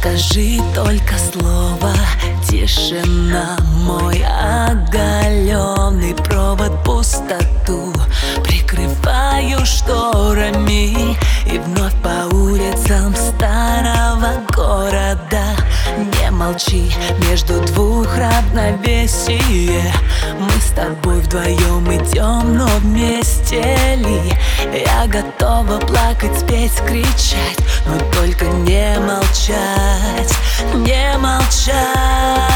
Скажи только слово. Тишина Мой оголенный провод. Пустоту Прикрываю шторами Не молчи между двух равновесие. Мы с тобой вдвоем идем, но вместе ли? Я готова плакать, спеть, кричать Но только не молчать, не молчать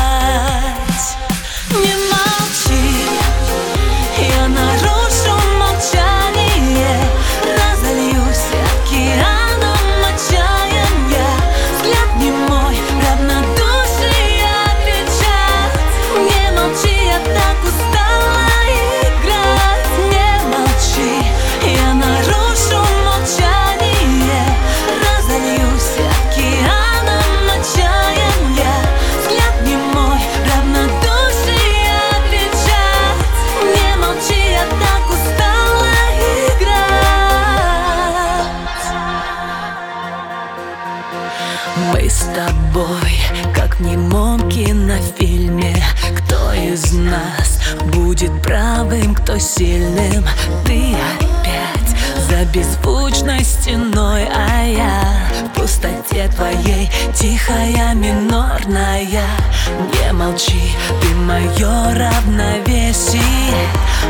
кинофильме Кто из нас будет правым, кто сильным. Ты опять за беззвучной стеной А я в пустоте твоей, тихая, минорная Не молчи, ты мое равновесие.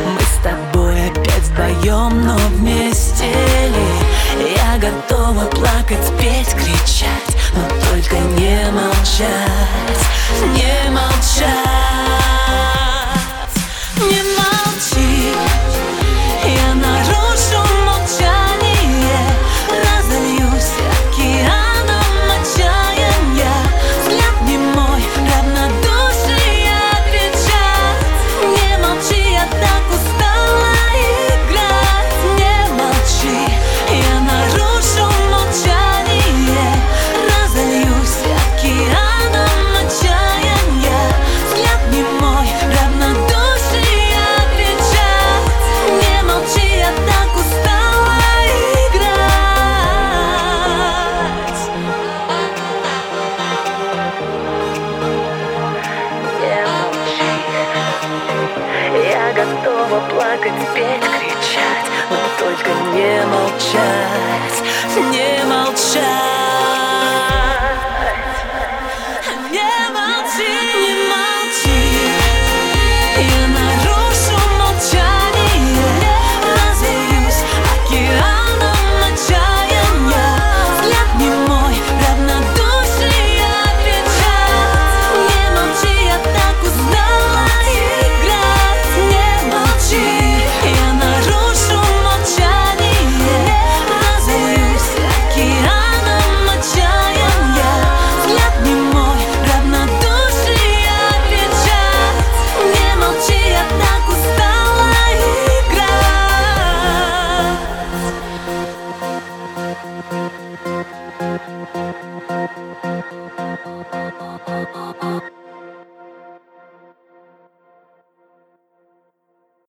Мы с тобой опять вдвоем, но вместе ли? Я готова плакать, петь, кричать готова плакать, петь, кричать, но только не молчать, не молчать.